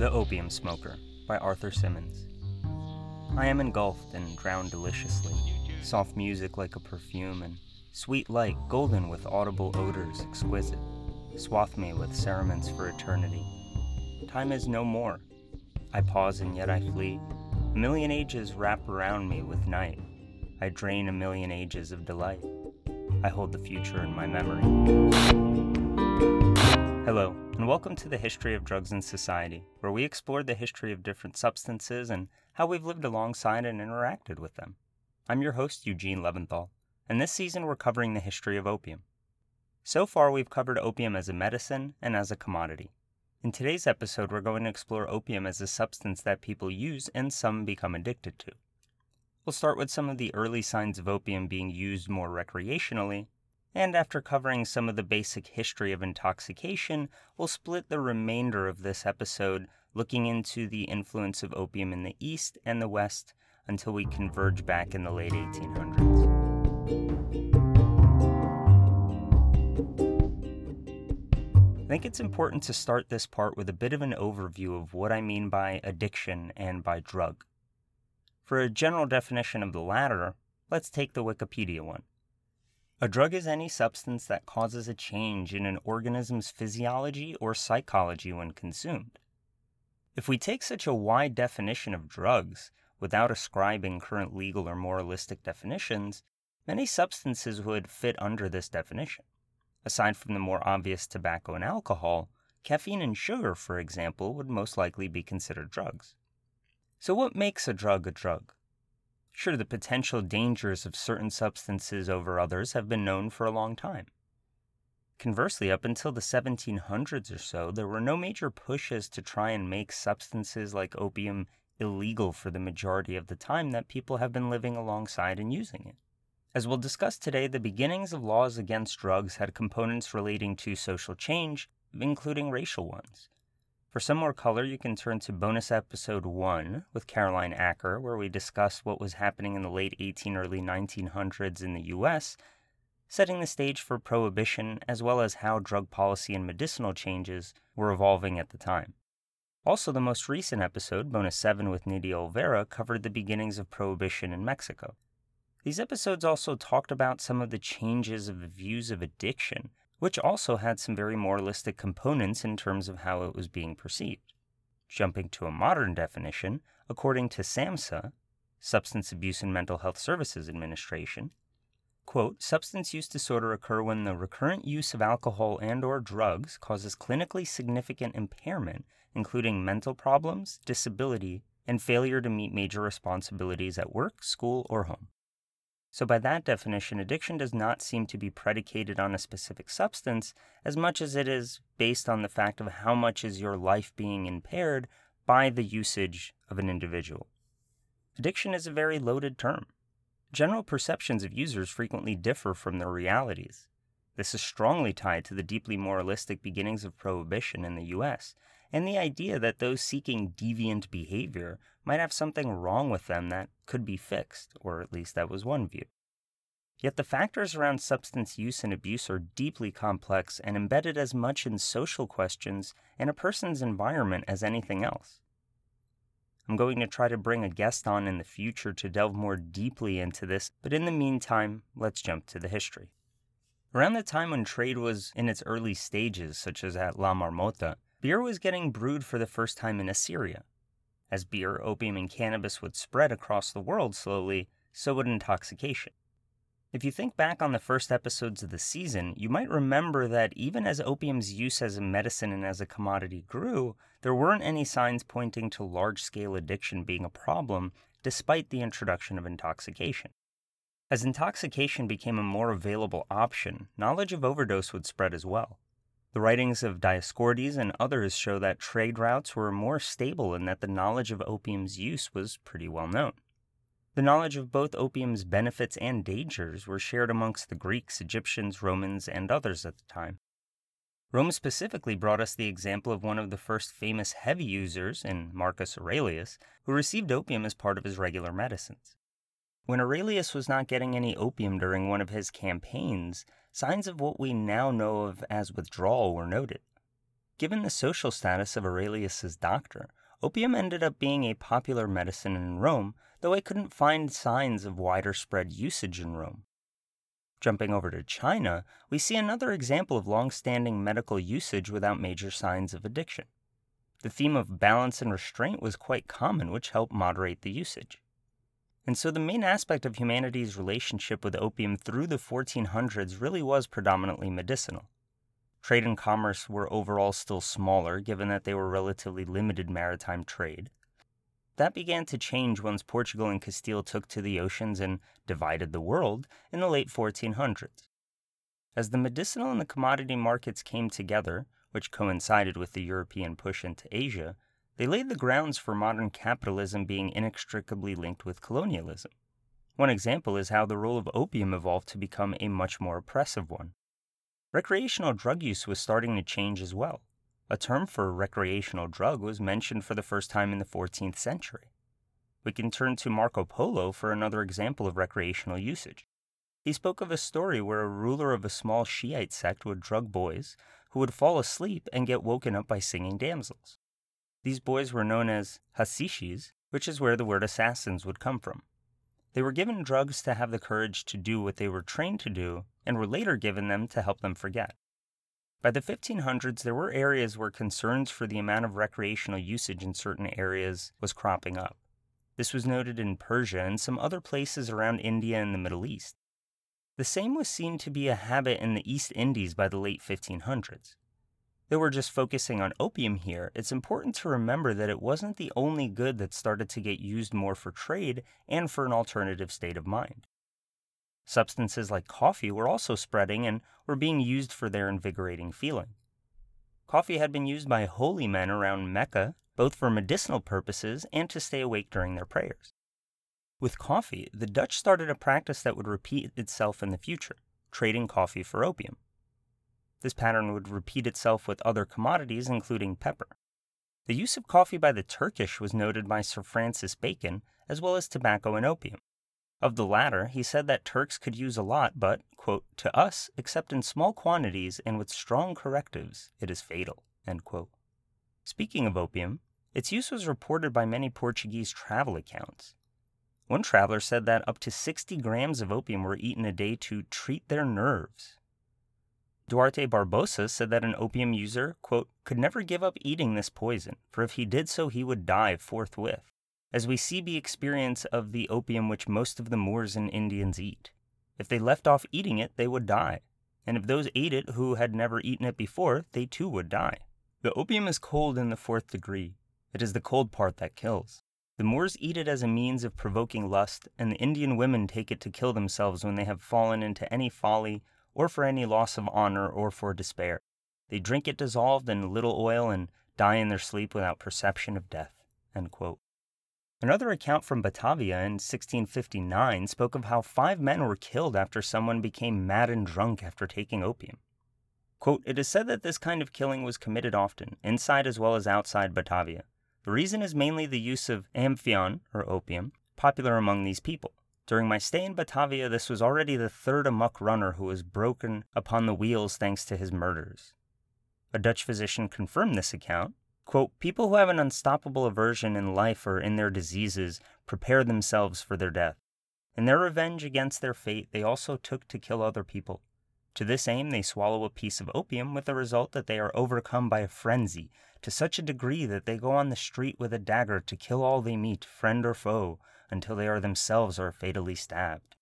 The Opium Smoker by Arthur Symons. I am engulfed and drowned deliciously, soft music like a perfume, and sweet light golden with audible odors exquisite, swathe me with cerements for eternity. Time is no more. I pause and yet I flee. A million ages wrap around me with night. I drain a million ages of delight. I hold the future in my memory. Hello, and welcome to the History of Drugs in Society, where we explore the history of different substances and how we've lived alongside and interacted with them. I'm your host, Eugene Leventhal, and this season we're covering the history of opium. So far, we've covered opium as a medicine and as a commodity. In today's episode, we're going to explore opium as a substance that people use and some become addicted to. We'll start with some of the early signs of opium being used more recreationally, and after covering some of the basic history of intoxication, we'll split the remainder of this episode looking into the influence of opium in the East and the West until we converge back in the late 1800s. I think it's important to start this part with a bit of an overview of what I mean by addiction and by drug. For a general definition of the latter, let's take the Wikipedia one. A drug is any substance that causes a change in an organism's physiology or psychology when consumed. If we take such a wide definition of drugs without ascribing current legal or moralistic definitions, many substances would fit under this definition. Aside from the more obvious tobacco and alcohol, caffeine and sugar, for example, would most likely be considered drugs. So, what makes a drug a drug? Sure, the potential dangers of certain substances over others have been known for a long time. Conversely, up until the 1700s or so, there were no major pushes to try and make substances like opium illegal for the majority of the time that people have been living alongside and using it. As we'll discuss today, the beginnings of laws against drugs had components relating to social change, including racial ones. For some more color, you can turn to bonus episode 1 with Caroline Acker, where we discuss what was happening in the late 18 early 1900s in the US, setting the stage for prohibition as well as how drug policy and medicinal changes were evolving at the time. Also, the most recent episode, bonus 7 with Nydia Olvera, covered the beginnings of prohibition in Mexico. These episodes also talked about some of the changes of the views of addiction which also had some very moralistic components in terms of how it was being perceived. Jumping to a modern definition, according to SAMHSA, Substance Abuse and Mental Health Services Administration, quote, substance use disorder occur when the recurrent use of alcohol and or drugs causes clinically significant impairment, including mental problems, disability, and failure to meet major responsibilities at work, school, or home. So, by that definition, addiction does not seem to be predicated on a specific substance as much as it is based on the fact of how much is your life being impaired by the usage of an individual. Addiction is a very loaded term. General perceptions of users frequently differ from their realities. This is strongly tied to the deeply moralistic beginnings of prohibition in the US and the idea that those seeking deviant behavior might have something wrong with them that could be fixed, or at least that was one view. Yet the factors around substance use and abuse are deeply complex and embedded as much in social questions and a person's environment as anything else. I'm going to try to bring a guest on in the future to delve more deeply into this, but in the meantime, let's jump to the history. Around the time when trade was in its early stages, such as at La Marmotta, beer was getting brewed for the first time in Assyria, as beer, opium, and cannabis would spread across the world slowly, so would intoxication. If you think back on the first episodes of the season, you might remember that even as opium's use as a medicine and as a commodity grew, there weren't any signs pointing to large scale addiction being a problem, despite the introduction of intoxication. As intoxication became a more available option, knowledge of overdose would spread as well. The writings of Dioscorides and others show that trade routes were more stable and that the knowledge of opium's use was pretty well known. The knowledge of both opium's benefits and dangers were shared amongst the Greeks, Egyptians, Romans, and others at the time. Rome specifically brought us the example of one of the first famous heavy users in Marcus Aurelius, who received opium as part of his regular medicines. When Aurelius was not getting any opium during one of his campaigns, signs of what we now know of as withdrawal were noted. Given the social status of Aurelius's doctor, opium ended up being a popular medicine in Rome, though I couldn't find signs of wider spread usage in Rome. Jumping over to China, we see another example of long standing medical usage without major signs of addiction. The theme of balance and restraint was quite common, which helped moderate the usage. And so the main aspect of humanity's relationship with opium through the 1400s really was predominantly medicinal. Trade and commerce were overall still smaller, given that they were relatively limited maritime trade. That began to change once Portugal and Castile took to the oceans and divided the world in the late 1400s. As the medicinal and the commodity markets came together, which coincided with the European push into Asia, they laid the grounds for modern capitalism being inextricably linked with colonialism. One example is how the role of opium evolved to become a much more oppressive one. Recreational drug use was starting to change as well. A term for recreational drug was mentioned for the first time in the 14th century. We can turn to Marco Polo for another example of recreational usage. He spoke of a story where a ruler of a small Shiite sect would drug boys who would fall asleep and get woken up by singing damsels. These boys were known as hasishis, which is where the word assassins would come from. They were given drugs to have the courage to do what they were trained to do, and were later given them to help them forget. By the 1500s, there were areas where concerns for the amount of recreational usage in certain areas was cropping up. This was noted in Persia and some other places around India and the Middle East. The same was seen to be a habit in the East Indies by the late 1500s. Though we're just focusing on opium here, it's important to remember that it wasn't the only good that started to get used more for trade and for an alternative state of mind. Substances like coffee were also spreading and were being used for their invigorating feeling. Coffee had been used by holy men around Mecca, both for medicinal purposes and to stay awake during their prayers. With coffee, the Dutch started a practice that would repeat itself in the future trading coffee for opium. This pattern would repeat itself with other commodities, including pepper. The use of coffee by the Turkish was noted by Sir Francis Bacon, as well as tobacco and opium. Of the latter, he said that Turks could use a lot, but, quote, to us, except in small quantities and with strong correctives, it is fatal. Speaking of opium, its use was reported by many Portuguese travel accounts. One traveler said that up to 60 grams of opium were eaten a day to treat their nerves. Duarte Barbosa said that an opium user, quote, could never give up eating this poison, for if he did so, he would die forthwith, as we see the experience of the opium which most of the Moors and Indians eat. If they left off eating it, they would die, and if those ate it who had never eaten it before, they too would die. The opium is cold in the fourth degree. It is the cold part that kills. The Moors eat it as a means of provoking lust, and the Indian women take it to kill themselves when they have fallen into any folly, or for any loss of honor, or for despair. They drink it dissolved in a little oil and die in their sleep without perception of death. Another account from Batavia in 1659 spoke of how five men were killed after someone became mad and drunk after taking opium. Quote, it is said that this kind of killing was committed often, inside as well as outside Batavia. The reason is mainly the use of amphion, or opium, popular among these people. During my stay in Batavia, this was already the third amok runner who was broken upon the wheels thanks to his murders. A Dutch physician confirmed this account. Quote, People who have an unstoppable aversion in life or in their diseases prepare themselves for their death. In their revenge against their fate, they also took to kill other people. To this aim, they swallow a piece of opium with the result that they are overcome by a frenzy to such a degree that they go on the street with a dagger to kill all they meet, friend or foe, until they are themselves are fatally stabbed.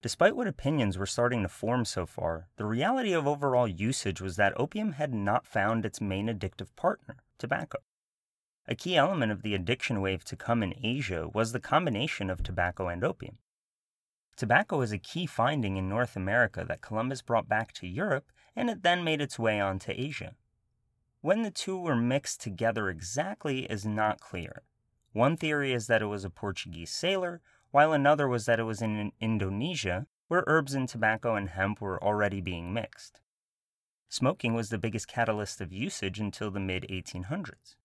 Despite what opinions were starting to form so far, the reality of overall usage was that opium had not found its main addictive partner, tobacco. A key element of the addiction wave to come in Asia was the combination of tobacco and opium. Tobacco is a key finding in North America that Columbus brought back to Europe, and it then made its way on to Asia. When the two were mixed together exactly is not clear. One theory is that it was a Portuguese sailor, while another was that it was in Indonesia, where herbs and tobacco and hemp were already being mixed. Smoking was the biggest catalyst of usage until the mid 1800s.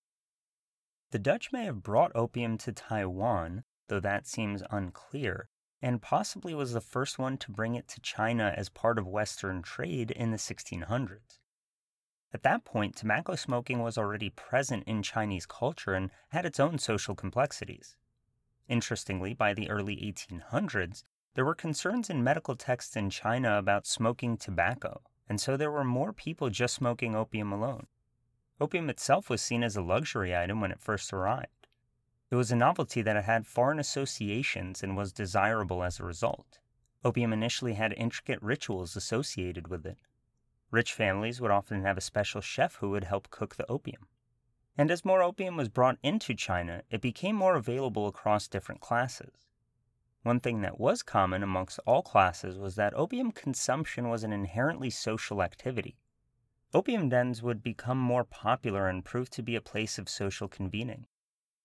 The Dutch may have brought opium to Taiwan, though that seems unclear, and possibly was the first one to bring it to China as part of Western trade in the 1600s. At that point, tobacco smoking was already present in Chinese culture and had its own social complexities. Interestingly, by the early 1800s, there were concerns in medical texts in China about smoking tobacco, and so there were more people just smoking opium alone. Opium itself was seen as a luxury item when it first arrived. It was a novelty that had foreign associations and was desirable as a result. Opium initially had intricate rituals associated with it. Rich families would often have a special chef who would help cook the opium. And as more opium was brought into China, it became more available across different classes. One thing that was common amongst all classes was that opium consumption was an inherently social activity. Opium dens would become more popular and prove to be a place of social convening.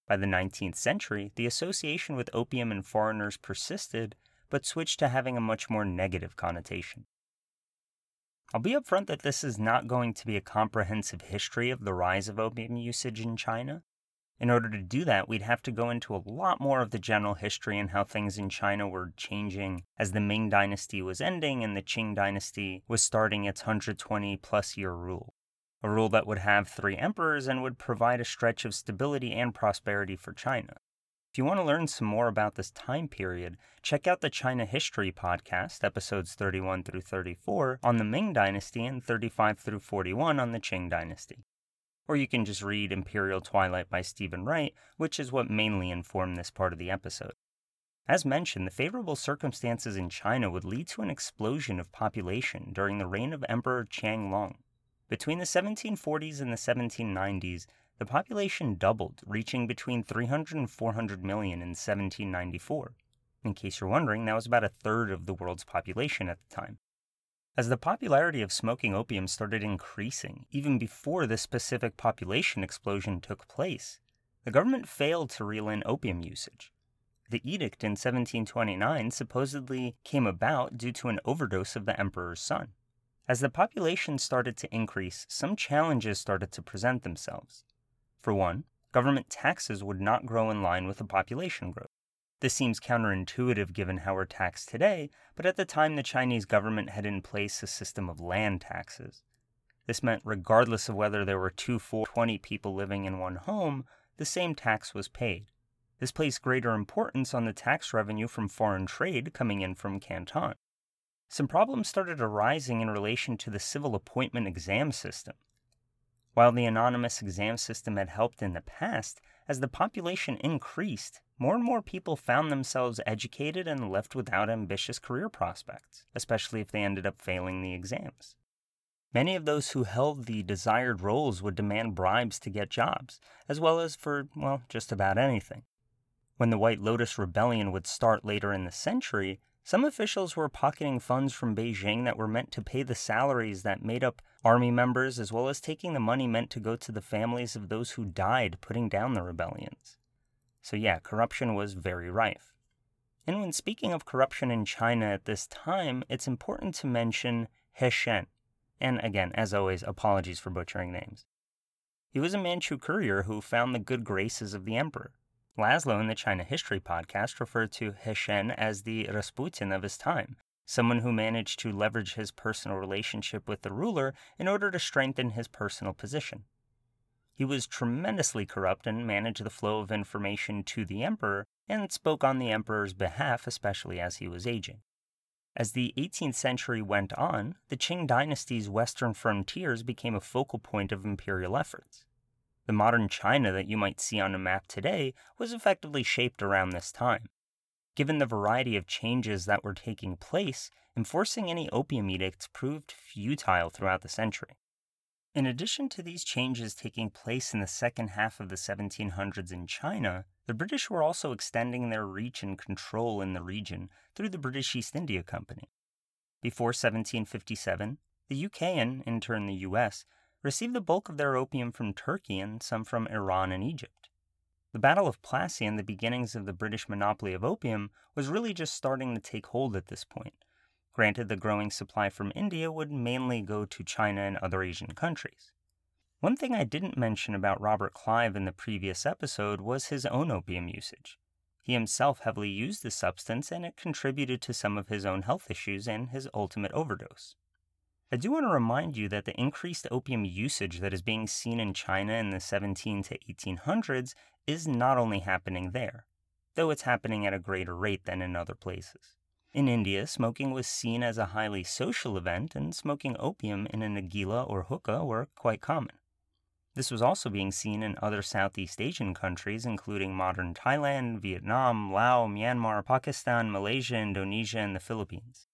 By the 19th century, the association with opium and foreigners persisted, but switched to having a much more negative connotation. I'll be upfront that this is not going to be a comprehensive history of the rise of opium usage in China, in order to do that, we'd have to go into a lot more of the general history and how things in China were changing as the Ming Dynasty was ending and the Qing Dynasty was starting its 120 plus year rule. A rule that would have three emperors and would provide a stretch of stability and prosperity for China. If you want to learn some more about this time period, check out the China History podcast, episodes 31 through 34, on the Ming Dynasty and 35 through 41 on the Qing Dynasty or you can just read Imperial Twilight by Stephen Wright, which is what mainly informed this part of the episode. As mentioned, the favorable circumstances in China would lead to an explosion of population during the reign of Emperor Qianlong. Between the 1740s and the 1790s, the population doubled, reaching between 300 and 400 million in 1794. In case you're wondering, that was about a third of the world's population at the time. As the popularity of smoking opium started increasing, even before this specific population explosion took place, the government failed to reel in opium usage. The edict in 1729 supposedly came about due to an overdose of the emperor's son. As the population started to increase, some challenges started to present themselves. For one, government taxes would not grow in line with the population growth. This seems counterintuitive given how we're taxed today, but at the time the Chinese government had in place a system of land taxes. This meant regardless of whether there were two, four, twenty people living in one home, the same tax was paid. This placed greater importance on the tax revenue from foreign trade coming in from Canton. Some problems started arising in relation to the civil appointment exam system. While the anonymous exam system had helped in the past, as the population increased, more and more people found themselves educated and left without ambitious career prospects, especially if they ended up failing the exams. Many of those who held the desired roles would demand bribes to get jobs, as well as for, well, just about anything. When the White Lotus Rebellion would start later in the century, some officials were pocketing funds from Beijing that were meant to pay the salaries that made up army members, as well as taking the money meant to go to the families of those who died putting down the rebellions. So, yeah, corruption was very rife. And when speaking of corruption in China at this time, it's important to mention He Shen. And again, as always, apologies for butchering names. He was a Manchu courier who found the good graces of the emperor. Laszlo in the China History podcast referred to He Shen as the Rasputin of his time, someone who managed to leverage his personal relationship with the ruler in order to strengthen his personal position. He was tremendously corrupt and managed the flow of information to the emperor and spoke on the emperor's behalf, especially as he was aging. As the 18th century went on, the Qing dynasty's western frontiers became a focal point of imperial efforts. The modern China that you might see on a map today was effectively shaped around this time. Given the variety of changes that were taking place, enforcing any opium edicts proved futile throughout the century. In addition to these changes taking place in the second half of the 1700s in China, the British were also extending their reach and control in the region through the British East India Company. Before 1757, the UK and, in turn, the US received the bulk of their opium from Turkey and some from Iran and Egypt. The Battle of Plassey and the beginnings of the British monopoly of opium was really just starting to take hold at this point. Granted, the growing supply from India would mainly go to China and other Asian countries. One thing I didn't mention about Robert Clive in the previous episode was his own opium usage. He himself heavily used the substance, and it contributed to some of his own health issues and his ultimate overdose. I do want to remind you that the increased opium usage that is being seen in China in the 17 to 1800s is not only happening there, though it's happening at a greater rate than in other places. In India, smoking was seen as a highly social event, and smoking opium in a nagila or hookah were quite common. This was also being seen in other Southeast Asian countries, including modern Thailand, Vietnam, Laos, Myanmar, Pakistan, Malaysia, Indonesia, and the Philippines.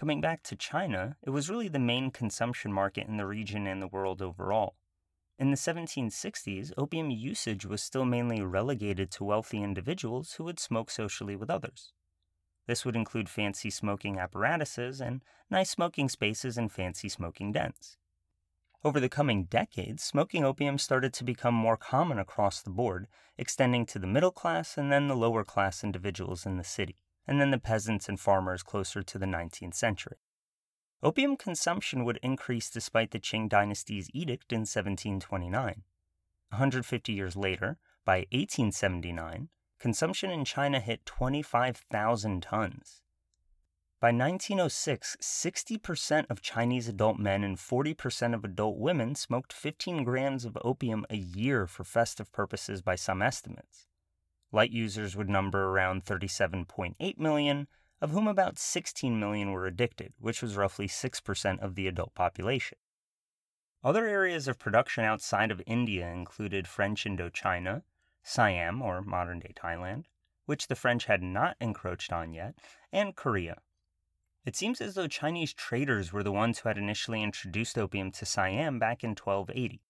Coming back to China, it was really the main consumption market in the region and the world overall. In the 1760s, opium usage was still mainly relegated to wealthy individuals who would smoke socially with others. This would include fancy smoking apparatuses and nice smoking spaces and fancy smoking dens. Over the coming decades, smoking opium started to become more common across the board, extending to the middle class and then the lower class individuals in the city and then the peasants and farmers closer to the 19th century. Opium consumption would increase despite the Qing dynasty's edict in 1729. 150 years later, by 1879, consumption in China hit 25,000 tons. By 1906, 60% of Chinese adult men and 40% of adult women smoked 15 grams of opium a year for festive purposes by some estimates. Light users would number around 37.8 million, of whom about 16 million were addicted, which was roughly 6% of the adult population. Other areas of production outside of India included French Indochina, Siam, or modern day Thailand, which the French had not encroached on yet, and Korea. It seems as though Chinese traders were the ones who had initially introduced opium to Siam back in 1280.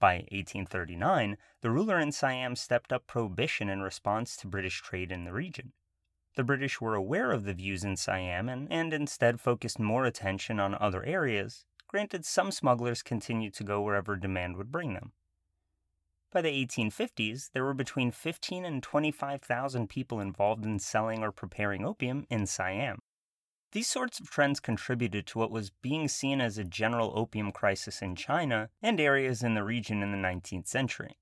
By 1839, the ruler in Siam stepped up prohibition in response to British trade in the region. The British were aware of the views in Siam and, and instead focused more attention on other areas. Granted, some smugglers continued to go wherever demand would bring them. By the 1850s, there were between 15 and 25,000 people involved in selling or preparing opium in Siam. These sorts of trends contributed to what was being seen as a general opium crisis in China and areas in the region in the 19th century.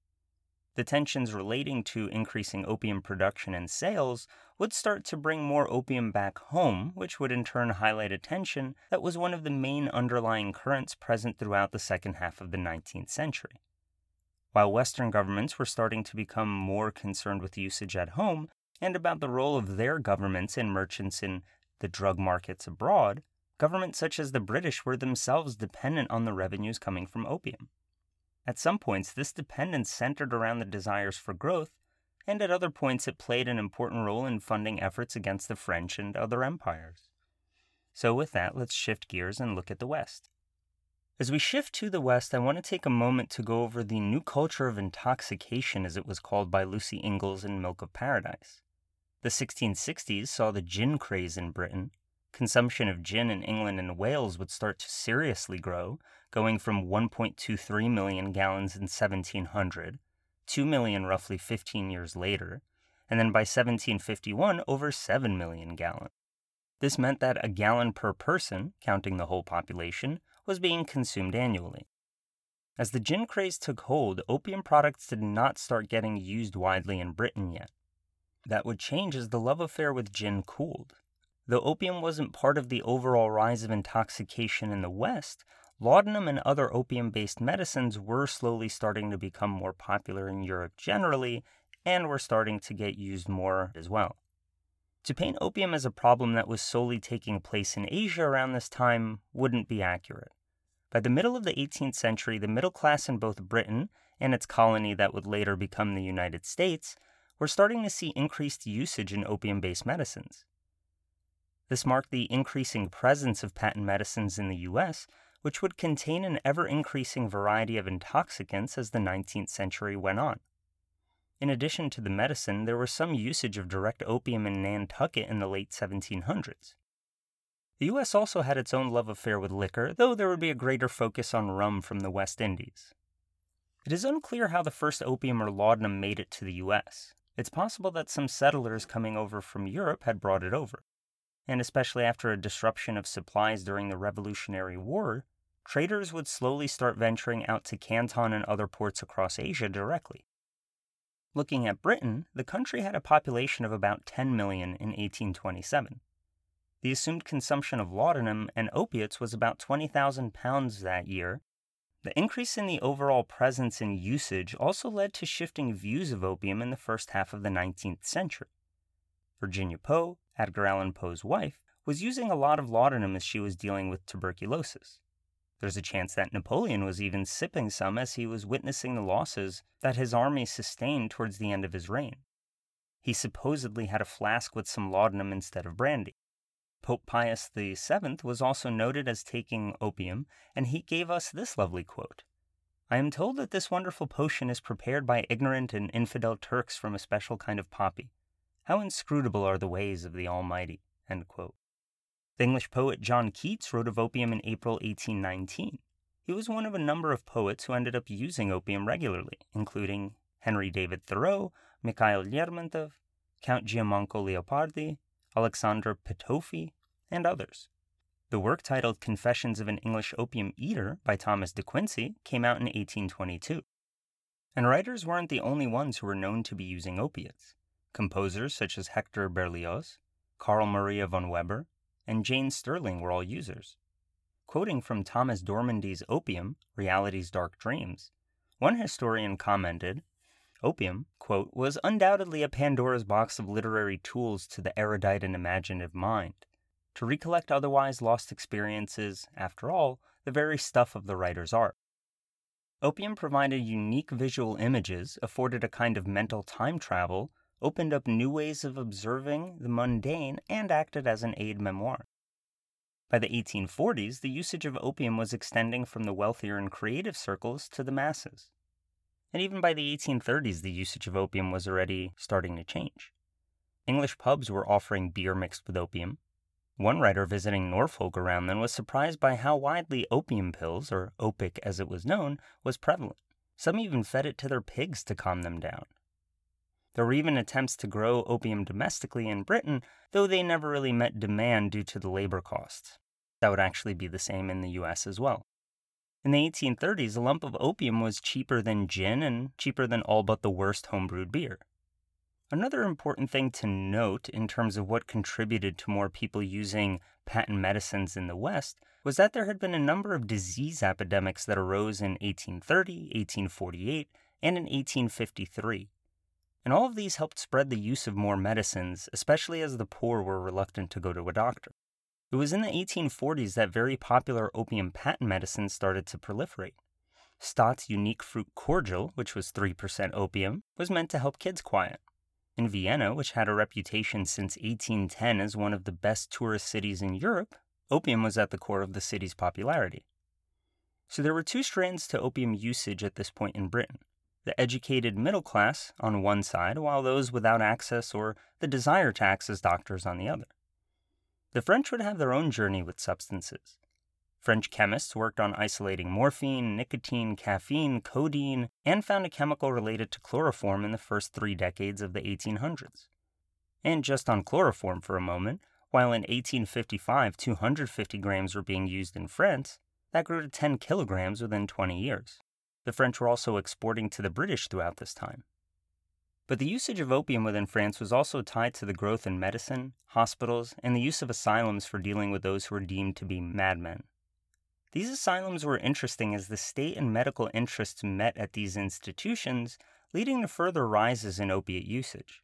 The tensions relating to increasing opium production and sales would start to bring more opium back home, which would in turn highlight a tension that was one of the main underlying currents present throughout the second half of the 19th century. While Western governments were starting to become more concerned with usage at home and about the role of their governments and merchants in the drug markets abroad, governments such as the British were themselves dependent on the revenues coming from opium. At some points, this dependence centered around the desires for growth, and at other points, it played an important role in funding efforts against the French and other empires. So, with that, let's shift gears and look at the West. As we shift to the West, I want to take a moment to go over the new culture of intoxication, as it was called by Lucy Inglis in Milk of Paradise. The 1660s saw the gin craze in Britain. Consumption of gin in England and Wales would start to seriously grow, going from 1.23 million gallons in 1700, 2 million roughly 15 years later, and then by 1751 over 7 million gallons. This meant that a gallon per person, counting the whole population, was being consumed annually. As the gin craze took hold, opium products did not start getting used widely in Britain yet that would change as the love affair with gin cooled. Though opium wasn't part of the overall rise of intoxication in the West, laudanum and other opium based medicines were slowly starting to become more popular in Europe generally, and were starting to get used more as well. To paint opium as a problem that was solely taking place in Asia around this time wouldn't be accurate. By the middle of the 18th century, the middle class in both Britain and its colony that would later become the United States we're starting to see increased usage in opium based medicines. This marked the increasing presence of patent medicines in the US, which would contain an ever increasing variety of intoxicants as the 19th century went on. In addition to the medicine, there was some usage of direct opium in Nantucket in the late 1700s. The US also had its own love affair with liquor, though there would be a greater focus on rum from the West Indies. It is unclear how the first opium or laudanum made it to the US. It's possible that some settlers coming over from Europe had brought it over. And especially after a disruption of supplies during the Revolutionary War, traders would slowly start venturing out to Canton and other ports across Asia directly. Looking at Britain, the country had a population of about 10 million in 1827. the assumed consumption of laudanum and opiates was about 20,000 pounds that year. The increase in the overall presence and usage also led to shifting views of opium in the first half of the 19th century. Virginia Poe, Edgar Allan Poe's wife, was using a lot of laudanum as she was dealing with tuberculosis. There's a chance that Napoleon was even sipping some as he was witnessing the losses that his army sustained towards the end of his reign. He supposedly had a flask with some laudanum instead of brandy. Pope Pius VII was also noted as taking opium, and he gave us this lovely quote I am told that this wonderful potion is prepared by ignorant and infidel Turks from a special kind of poppy. How inscrutable are the ways of the Almighty. The English poet John Keats wrote of opium in April 1819. He was one of a number of poets who ended up using opium regularly, including Henry David Thoreau, Mikhail Lermontov, Count Giacomo Leopardi, Alexander Petofi, and others. The work titled Confessions of an English Opium Eater by Thomas de Quincey came out in 1822. And writers weren't the only ones who were known to be using opiates. Composers such as Hector Berlioz, Carl Maria von Weber, and Jane Stirling were all users. Quoting from Thomas Dormandy's Opium, Reality's Dark Dreams, one historian commented Opium, quote, was undoubtedly a Pandora's box of literary tools to the erudite and imaginative mind. To recollect otherwise lost experiences, after all, the very stuff of the writer's art. Opium provided unique visual images, afforded a kind of mental time travel, opened up new ways of observing the mundane, and acted as an aid memoir. By the 1840s, the usage of opium was extending from the wealthier and creative circles to the masses. And even by the 1830s, the usage of opium was already starting to change. English pubs were offering beer mixed with opium. One writer visiting Norfolk around then was surprised by how widely opium pills, or opic as it was known, was prevalent. Some even fed it to their pigs to calm them down. There were even attempts to grow opium domestically in Britain, though they never really met demand due to the labor costs. That would actually be the same in the US as well. In the 1830s, a lump of opium was cheaper than gin and cheaper than all but the worst homebrewed beer. Another important thing to note in terms of what contributed to more people using patent medicines in the West was that there had been a number of disease epidemics that arose in 1830, 1848, and in 1853 and all of these helped spread the use of more medicines, especially as the poor were reluctant to go to a doctor. It was in the 1840s that very popular opium patent medicines started to proliferate. Stott's unique fruit cordial, which was 3% opium, was meant to help kids quiet. In Vienna, which had a reputation since 1810 as one of the best tourist cities in Europe, opium was at the core of the city's popularity. So there were two strands to opium usage at this point in Britain the educated middle class on one side, while those without access or the desire to access doctors on the other. The French would have their own journey with substances. French chemists worked on isolating morphine, nicotine, caffeine, codeine, and found a chemical related to chloroform in the first three decades of the 1800s. And just on chloroform for a moment, while in 1855 250 grams were being used in France, that grew to 10 kilograms within 20 years. The French were also exporting to the British throughout this time. But the usage of opium within France was also tied to the growth in medicine, hospitals, and the use of asylums for dealing with those who were deemed to be madmen. These asylums were interesting as the state and medical interests met at these institutions, leading to further rises in opiate usage.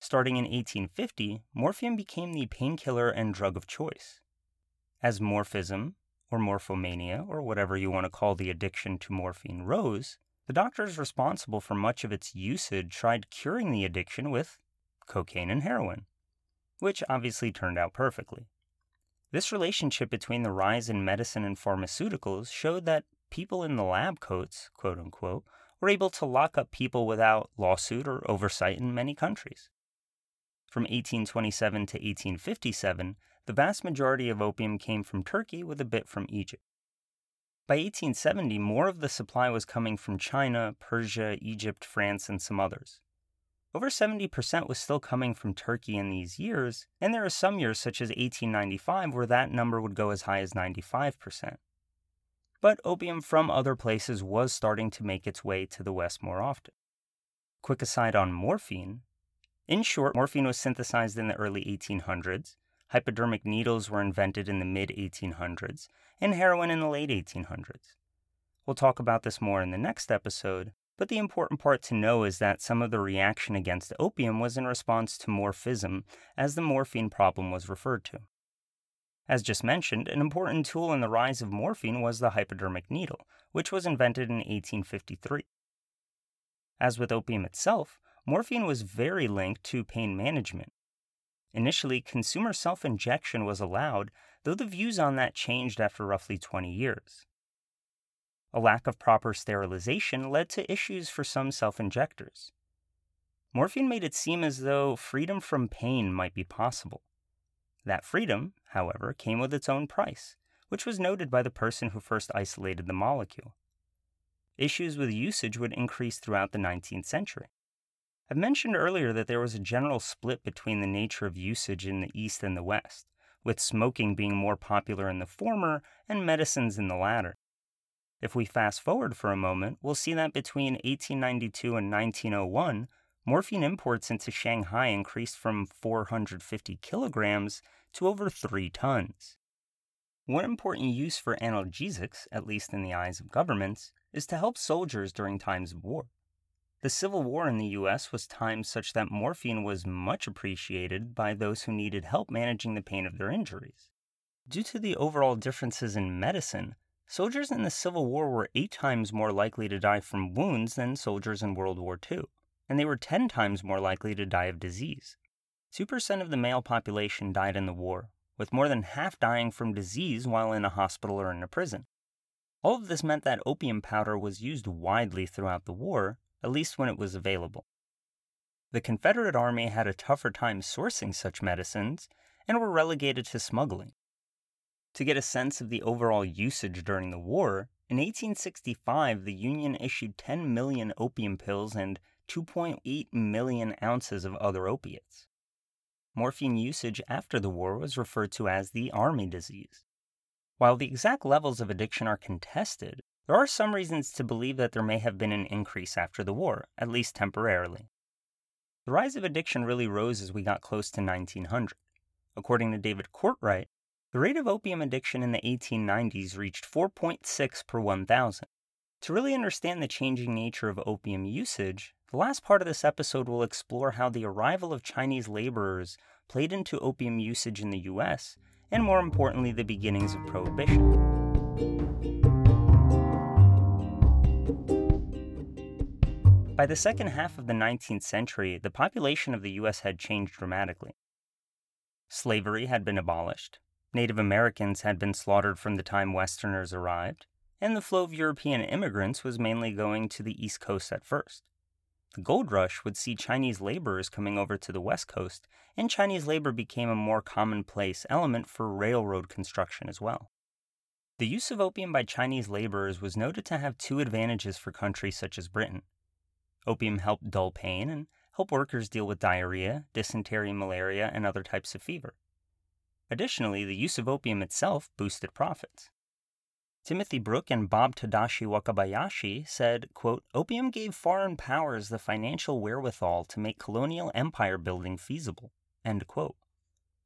Starting in 1850, morphine became the painkiller and drug of choice. As morphism, or morphomania, or whatever you want to call the addiction to morphine, rose, the doctors responsible for much of its usage tried curing the addiction with cocaine and heroin, which obviously turned out perfectly. This relationship between the rise in medicine and pharmaceuticals showed that people in the lab coats, quote unquote, were able to lock up people without lawsuit or oversight in many countries. From 1827 to 1857, the vast majority of opium came from Turkey, with a bit from Egypt. By 1870, more of the supply was coming from China, Persia, Egypt, France, and some others. Over 70% was still coming from Turkey in these years, and there are some years, such as 1895, where that number would go as high as 95%. But opium from other places was starting to make its way to the West more often. Quick aside on morphine. In short, morphine was synthesized in the early 1800s, hypodermic needles were invented in the mid 1800s, and heroin in the late 1800s. We'll talk about this more in the next episode, but the important part to know is that some of the reaction against opium was in response to morphism, as the morphine problem was referred to. As just mentioned, an important tool in the rise of morphine was the hypodermic needle, which was invented in 1853. As with opium itself, morphine was very linked to pain management. Initially, consumer self injection was allowed, though the views on that changed after roughly 20 years. A lack of proper sterilization led to issues for some self injectors. Morphine made it seem as though freedom from pain might be possible. That freedom, however, came with its own price, which was noted by the person who first isolated the molecule. Issues with usage would increase throughout the 19th century. I've mentioned earlier that there was a general split between the nature of usage in the East and the West, with smoking being more popular in the former and medicines in the latter. If we fast forward for a moment, we'll see that between 1892 and 1901, morphine imports into Shanghai increased from 450 kilograms to over 3 tons. One important use for analgesics, at least in the eyes of governments, is to help soldiers during times of war. The Civil War in the US was timed such that morphine was much appreciated by those who needed help managing the pain of their injuries. Due to the overall differences in medicine, Soldiers in the Civil War were eight times more likely to die from wounds than soldiers in World War II, and they were 10 times more likely to die of disease. 2% of the male population died in the war, with more than half dying from disease while in a hospital or in a prison. All of this meant that opium powder was used widely throughout the war, at least when it was available. The Confederate Army had a tougher time sourcing such medicines and were relegated to smuggling. To get a sense of the overall usage during the war, in 1865 the Union issued 10 million opium pills and 2.8 million ounces of other opiates. Morphine usage after the war was referred to as the Army disease. While the exact levels of addiction are contested, there are some reasons to believe that there may have been an increase after the war, at least temporarily. The rise of addiction really rose as we got close to 1900. According to David Courtwright, the rate of opium addiction in the 1890s reached 4.6 per 1,000. To really understand the changing nature of opium usage, the last part of this episode will explore how the arrival of Chinese laborers played into opium usage in the US, and more importantly, the beginnings of prohibition. By the second half of the 19th century, the population of the US had changed dramatically. Slavery had been abolished, Native Americans had been slaughtered from the time Westerners arrived, and the flow of European immigrants was mainly going to the East Coast at first. The gold rush would see Chinese laborers coming over to the West Coast, and Chinese labor became a more commonplace element for railroad construction as well. The use of opium by Chinese laborers was noted to have two advantages for countries such as Britain. Opium helped dull pain and help workers deal with diarrhea, dysentery, malaria, and other types of fever. Additionally, the use of opium itself boosted profits. Timothy Brook and Bob Tadashi Wakabayashi said, quote, Opium gave foreign powers the financial wherewithal to make colonial empire building feasible. End quote.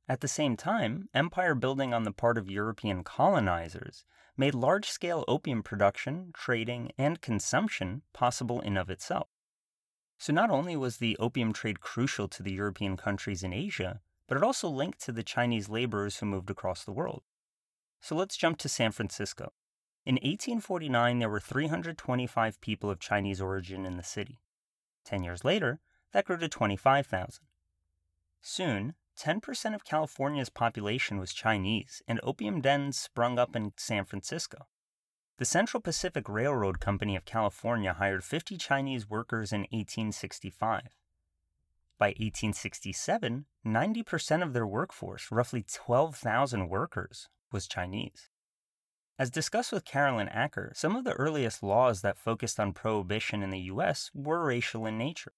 At the same time, empire building on the part of European colonizers made large scale opium production, trading, and consumption possible in of itself. So not only was the opium trade crucial to the European countries in Asia, but it also linked to the Chinese laborers who moved across the world. So let's jump to San Francisco. In 1849, there were 325 people of Chinese origin in the city. Ten years later, that grew to 25,000. Soon, 10% of California's population was Chinese, and opium dens sprung up in San Francisco. The Central Pacific Railroad Company of California hired 50 Chinese workers in 1865. By 1867, 90% of their workforce, roughly 12,000 workers, was Chinese. As discussed with Carolyn Acker, some of the earliest laws that focused on prohibition in the U.S. were racial in nature.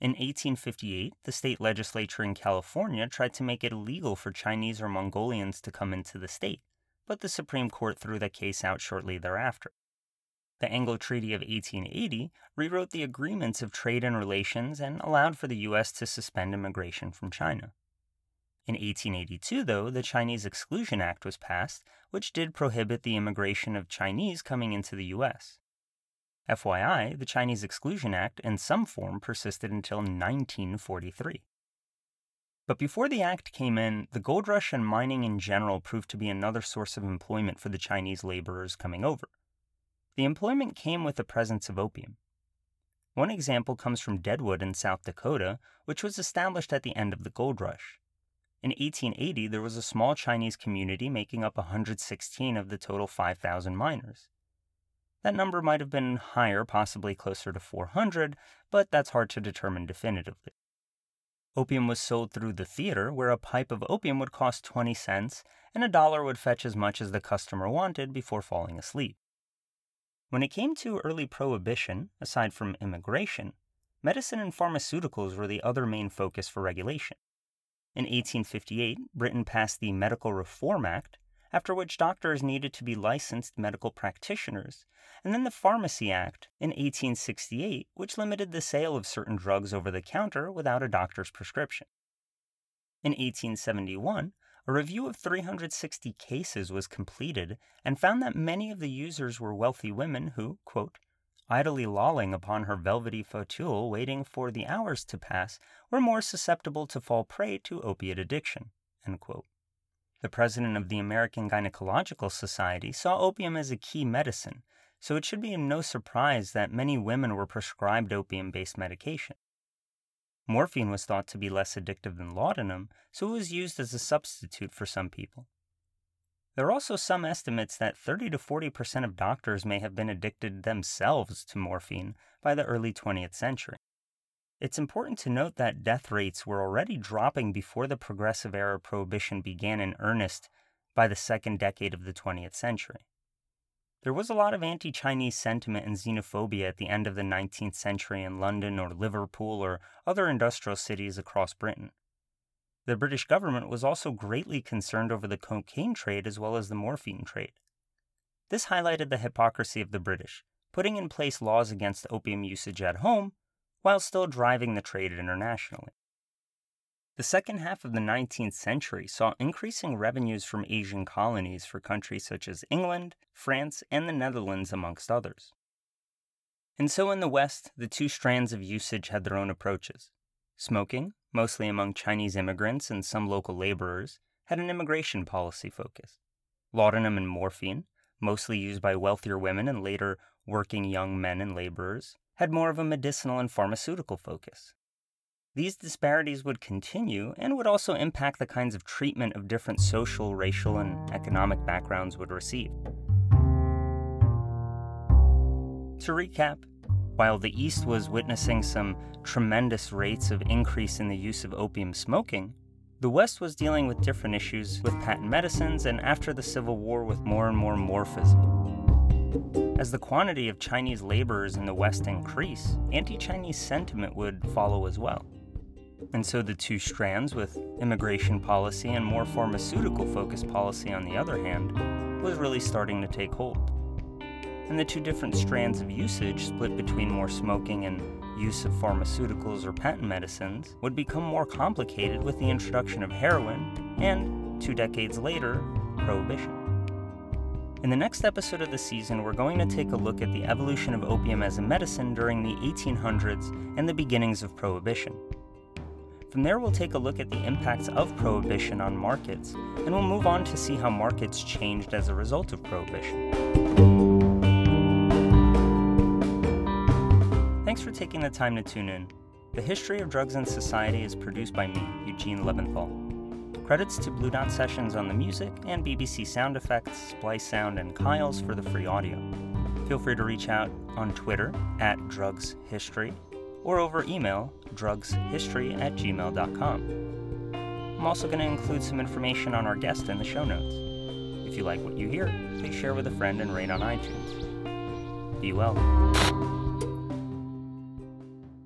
In 1858, the state legislature in California tried to make it illegal for Chinese or Mongolians to come into the state, but the Supreme Court threw the case out shortly thereafter. The Angell Treaty of 1880 rewrote the agreements of trade and relations and allowed for the U.S. to suspend immigration from China. In 1882, though, the Chinese Exclusion Act was passed, which did prohibit the immigration of Chinese coming into the U.S. FYI, the Chinese Exclusion Act in some form persisted until 1943. But before the act came in, the gold rush and mining in general proved to be another source of employment for the Chinese laborers coming over. The employment came with the presence of opium. One example comes from Deadwood in South Dakota, which was established at the end of the gold rush. In 1880, there was a small Chinese community making up 116 of the total 5,000 miners. That number might have been higher, possibly closer to 400, but that's hard to determine definitively. Opium was sold through the theater, where a pipe of opium would cost 20 cents, and a dollar would fetch as much as the customer wanted before falling asleep. When it came to early prohibition, aside from immigration, medicine and pharmaceuticals were the other main focus for regulation. In 1858, Britain passed the Medical Reform Act, after which doctors needed to be licensed medical practitioners, and then the Pharmacy Act in 1868, which limited the sale of certain drugs over the counter without a doctor's prescription. In 1871, a review of 360 cases was completed and found that many of the users were wealthy women who, quote, idly lolling upon her velvety fauteuil waiting for the hours to pass, were more susceptible to fall prey to opiate addiction. The president of the American Gynecological Society saw opium as a key medicine, so it should be no surprise that many women were prescribed opium based medication. Morphine was thought to be less addictive than laudanum, so it was used as a substitute for some people. There are also some estimates that 30 to 40% of doctors may have been addicted themselves to morphine by the early 20th century. It's important to note that death rates were already dropping before the progressive era prohibition began in earnest by the second decade of the 20th century. There was a lot of anti Chinese sentiment and xenophobia at the end of the 19th century in London or Liverpool or other industrial cities across Britain. The British government was also greatly concerned over the cocaine trade as well as the morphine trade. This highlighted the hypocrisy of the British, putting in place laws against opium usage at home while still driving the trade internationally. The second half of the 19th century saw increasing revenues from Asian colonies for countries such as England, France, and the Netherlands, amongst others. And so in the West, the two strands of usage had their own approaches. Smoking, mostly among Chinese immigrants and some local laborers, had an immigration policy focus. Laudanum and morphine, mostly used by wealthier women and later working young men and laborers, had more of a medicinal and pharmaceutical focus. These disparities would continue and would also impact the kinds of treatment of different social, racial, and economic backgrounds would receive. To recap, while the East was witnessing some tremendous rates of increase in the use of opium smoking, the West was dealing with different issues with patent medicines and after the Civil War with more and more morphism. As the quantity of Chinese laborers in the West increased, anti Chinese sentiment would follow as well. And so the two strands, with immigration policy and more pharmaceutical focused policy on the other hand, was really starting to take hold and the two different strands of usage split between more smoking and use of pharmaceuticals or patent medicines would become more complicated with the introduction of heroin and, two decades later, prohibition. In the next episode of the season, we're going to take a look at the evolution of opium as a medicine during the 1800s and the beginnings of prohibition. From there, we'll take a look at the impacts of prohibition on markets, and we'll move on to see how markets changed as a result of prohibition. Thanks for taking the time to tune in. The History of Drugs and Society is produced by me, Eugene Leventhal. Credits to Blue Dot Sessions on the music and BBC Sound Effects, Splice Sound, and Kyles for the free audio. Feel free to reach out on Twitter at drugshistory or over email drugshistory at gmail.com. I'm also going to include some information on our guest in the show notes. If you like what you hear, please share with a friend and rate on iTunes. Be well.